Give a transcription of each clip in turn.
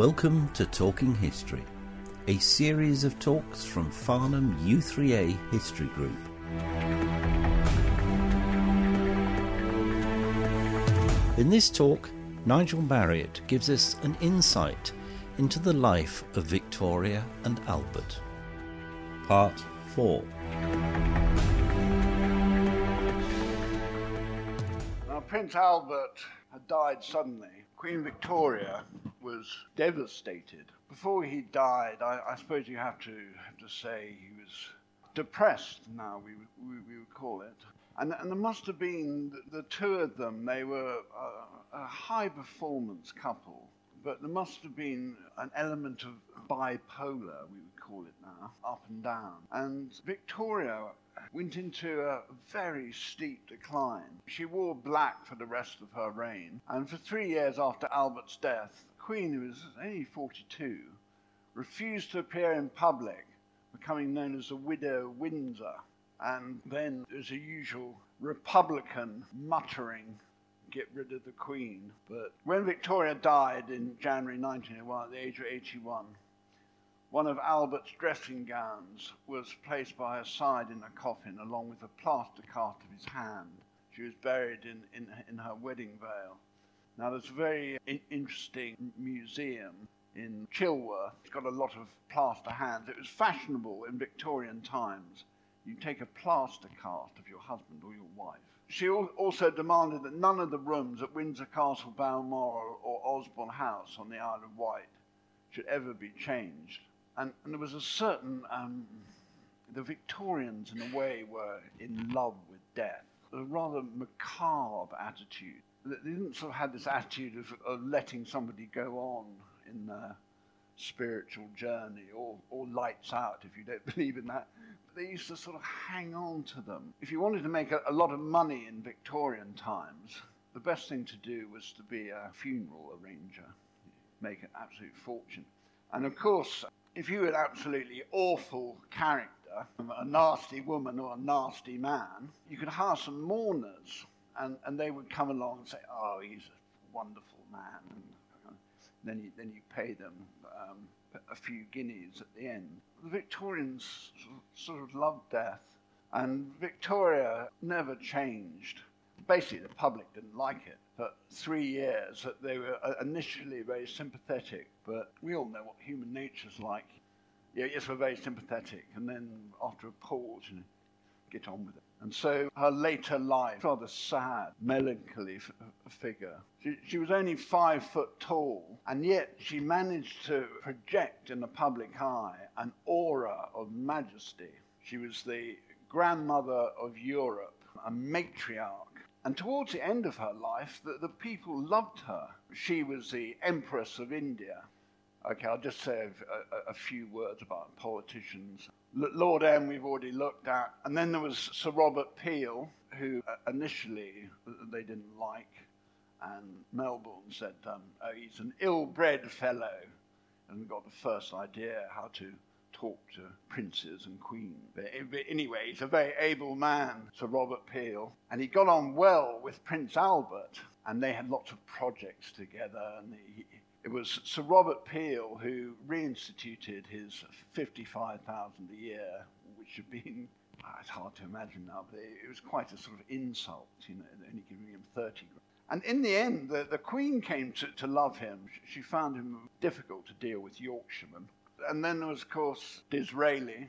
Welcome to Talking History, a series of talks from Farnham U3A History Group. In this talk, Nigel Marriott gives us an insight into the life of Victoria and Albert. Part 4. Prince Albert had died suddenly. Queen Victoria was devastated. Before he died, I, I suppose you have to, have to say he was depressed, now we, we, we would call it. And, and, there must have been the, the two of them, they were a, a high performance couple, but there must have been an element of bipolar, we would call it now, up and down. And Victoria went into a very steep decline. She wore black for the rest of her reign, and for three years after Albert's death, the Queen, who was only 42, refused to appear in public, becoming known as the Widow Windsor. And then there's a usual Republican muttering, get rid of the Queen. But when Victoria died in January 1901 at the age of 81, one of Albert's dressing gowns was placed by her side in a coffin, along with a plaster cast of his hand. She was buried in, in, in her wedding veil. Now, there's a very in- interesting museum in Chilworth. It's got a lot of plaster hands. It was fashionable in Victorian times. You take a plaster cast of your husband or your wife. She also demanded that none of the rooms at Windsor Castle, Balmoral, or Osborne House on the Isle of Wight should ever be changed and, and there was a certain, um, the Victorians in a way were in love with death, a rather macabre attitude. They didn't sort of have this attitude of, of letting somebody go on in their spiritual journey or, or lights out if you don't believe in that. They used to sort of hang on to them. If you wanted to make a, a lot of money in Victorian times, the best thing to do was to be a funeral arranger, make an absolute fortune. And of course, if you an absolutely awful character, a nasty woman or a nasty man, you could hire some mourners and, and they would come along and say, oh, he's a wonderful man. And then you, then you pay them um, a few guineas at the end. The Victorians sort of loved death, and Victoria never changed. Basically, the public didn't like it for three years that they were uh, initially very sympathetic, but we all know what human nature's like. Yeah, yes, we're very sympathetic, and then after a pause, you know, get on with it. And so her later life, rather sad, melancholy f- figure. She, she was only five foot tall, and yet she managed to project in the public eye an aura of majesty. She was the grandmother of Europe, a matriarch and towards the end of her life, the, the people loved her. She was the Empress of India. Okay, I'll just say a, a, a few words about politicians. L- Lord M, we've already looked at. And then there was Sir Robert Peel, who uh, initially they didn't like. And Melbourne said, um, oh, he's an ill bred fellow. And got the first idea how to talk to princes and queens. But anyway, he's a very able man, Sir Robert Peel, and he got on well with Prince Albert, and they had lots of projects together. And he, it was Sir Robert Peel who reinstituted his 55,000 a year, which had been it's hard to imagine now, but it was quite a sort of insult, you know, only giving him 30 grand. And in the end, the, the Queen came to, to love him. She found him difficult to deal with Yorkshiremen. And then there was, of course, Disraeli.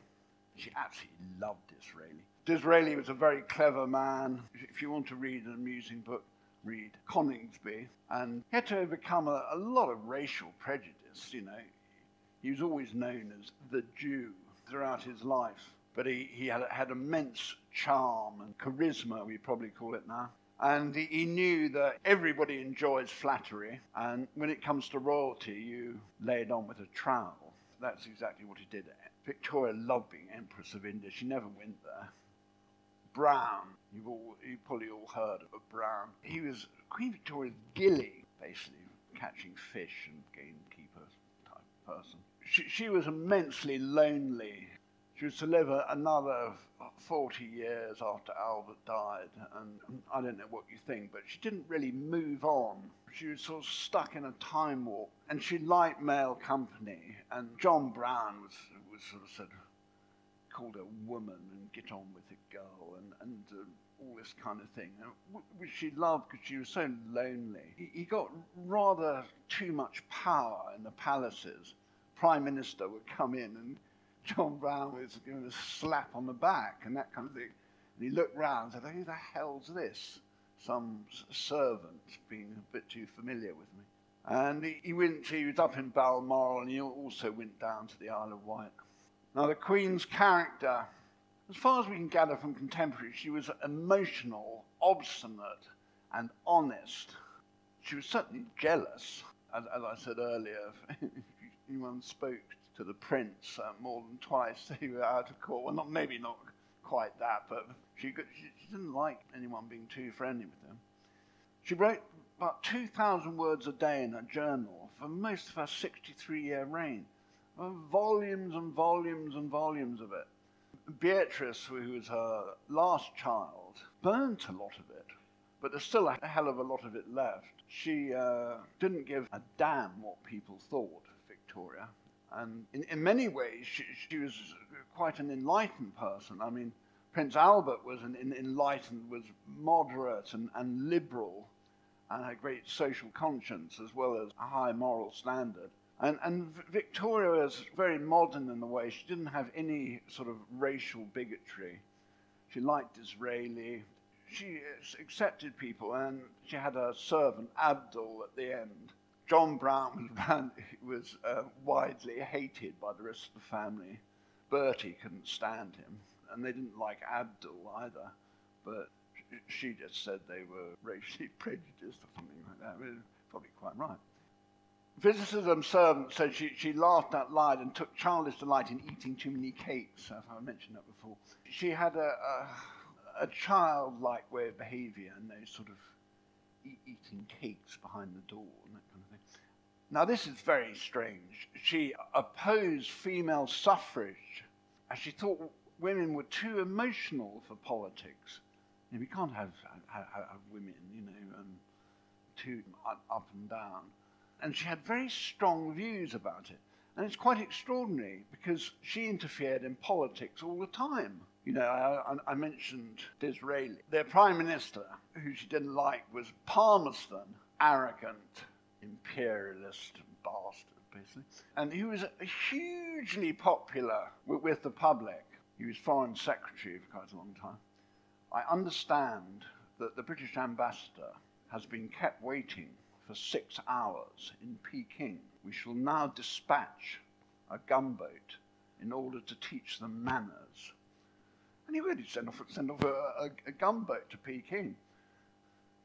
She absolutely loved Disraeli. Disraeli was a very clever man. If you want to read an amusing book, read Coningsby. And he had to overcome a, a lot of racial prejudice, you know. He was always known as the Jew throughout his life. But he, he had, had immense charm and charisma, we probably call it now. And he, he knew that everybody enjoys flattery. And when it comes to royalty, you lay it on with a trowel that's exactly what he did. Victoria loved being Empress of India. She never went there. Brown, you've, all, you've probably all heard of Brown. He was Queen Victoria's gilly, basically, catching fish and gamekeeper type person. She, she was immensely lonely. She was to live another 40 years after Albert died, and I don't know what you think, but she didn't really move on. She was sort of stuck in a time warp, and she liked male company. And John Brown was, was sort of said, called her woman and get on with it, girl, and, and uh, all this kind of thing, which she loved because she was so lonely. He, he got rather too much power in the palaces. Prime Minister would come in and John Brown was giving a slap on the back and that kind of thing. And he looked round and said, Who the hell's this? Some servant being a bit too familiar with me. And he, he went, he was up in Balmoral and he also went down to the Isle of Wight. Now, the Queen's character, as far as we can gather from contemporaries, she was emotional, obstinate, and honest. She was certainly jealous, as, as I said earlier. if anyone spoke to the prince uh, more than twice. They were out of court. Well, not maybe not quite that, but she, she, didn't like anyone being too friendly with him. She wrote about 2,000 words a day in her journal for most of her 63 year reign. Volumes and volumes and volumes of it. Beatrice, who was her last child, burnt a lot of it, but there's still a hell of a lot of it left. She uh, didn't give a damn what people thought, Victoria. And in, in many ways, she, she, was quite an enlightened person. I mean, Prince Albert was an, an enlightened, was moderate and, and liberal, and had great social conscience as well as a high moral standard. And, and Victoria was very modern in the way she didn't have any sort of racial bigotry. She liked Disraeli. She accepted people, and she had a servant, Abdul, at the end John Brown was, was uh, widely hated by the rest of the family. Bertie couldn't stand him, and they didn't like Abdul either. But she just said they were racially prejudiced or something like that. probably quite right. Visitors and servants said she, she laughed out loud and took childish delight in eating too many cakes. I mentioned that before. She had a, a, a childlike way of behavior and those sort of eating cakes behind the door and that kind of thing. Now, this is very strange. She opposed female suffrage as she thought women were too emotional for politics. You know, we can't have, have, have women, you know, um, too up and down. And she had very strong views about it. And it's quite extraordinary because she interfered in politics all the time. You know, I, I, mentioned Disraeli. Their prime minister, who she didn't like, was Palmerston, arrogant, imperialist bastard, basically. And he was hugely popular with, with the public. He was foreign secretary for quite a long time. I understand that the British ambassador has been kept waiting for six hours in Peking. We shall now dispatch a gunboat in order to teach them manners. And he really sent off, sent off a, a, a gunboat to Peking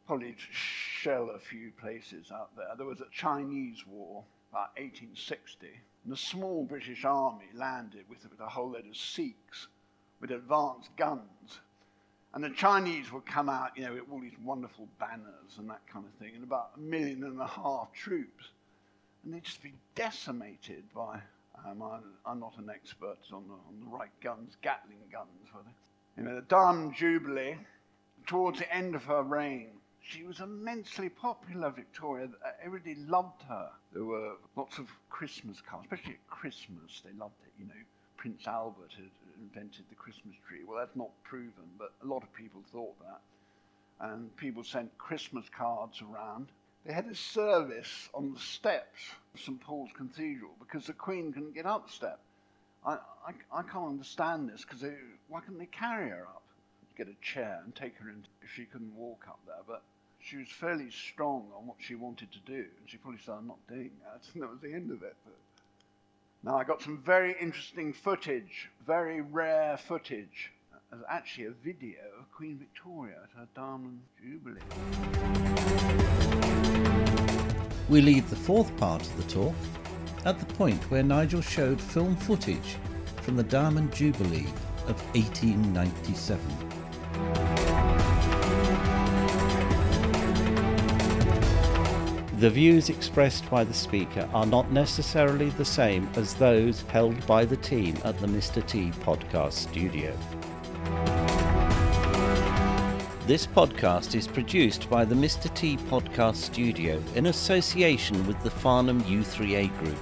probably to shell a few places out there. There was a Chinese war about 1860, and a small British army landed with, with a whole load of Sikhs with advanced guns. And the Chinese would come out, you know, with all these wonderful banners and that kind of thing, and about a million and a half troops. And they'd just be decimated by, um, I, am not an expert on the, on the right guns, Gatling guns, were they? You know, the Diamond Jubilee, towards the end of her reign, she was immensely popular, Victoria. Everybody loved her. There were lots of Christmas cards, especially at Christmas. They loved it. You know, Prince Albert had invented the Christmas tree. Well, that's not proven, but a lot of people thought that. And people sent Christmas cards around. They had a service on the steps of St. Paul's Cathedral because the Queen couldn't get up the step. I, I, I can't understand this because why couldn't they carry her up? Get a chair and take her in if she couldn't walk up there. But she was fairly strong on what she wanted to do, and she probably said, I'm not doing that, and that was the end of it. But now I got some very interesting footage, very rare footage. There's actually a video of Queen Victoria at her Diamond Jubilee. We leave the fourth part of the talk at the point where Nigel showed film footage from the Diamond Jubilee of 1897. The views expressed by the speaker are not necessarily the same as those held by the team at the Mr. T podcast studio. This podcast is produced by the Mr. T podcast studio in association with the Farnham U3A Group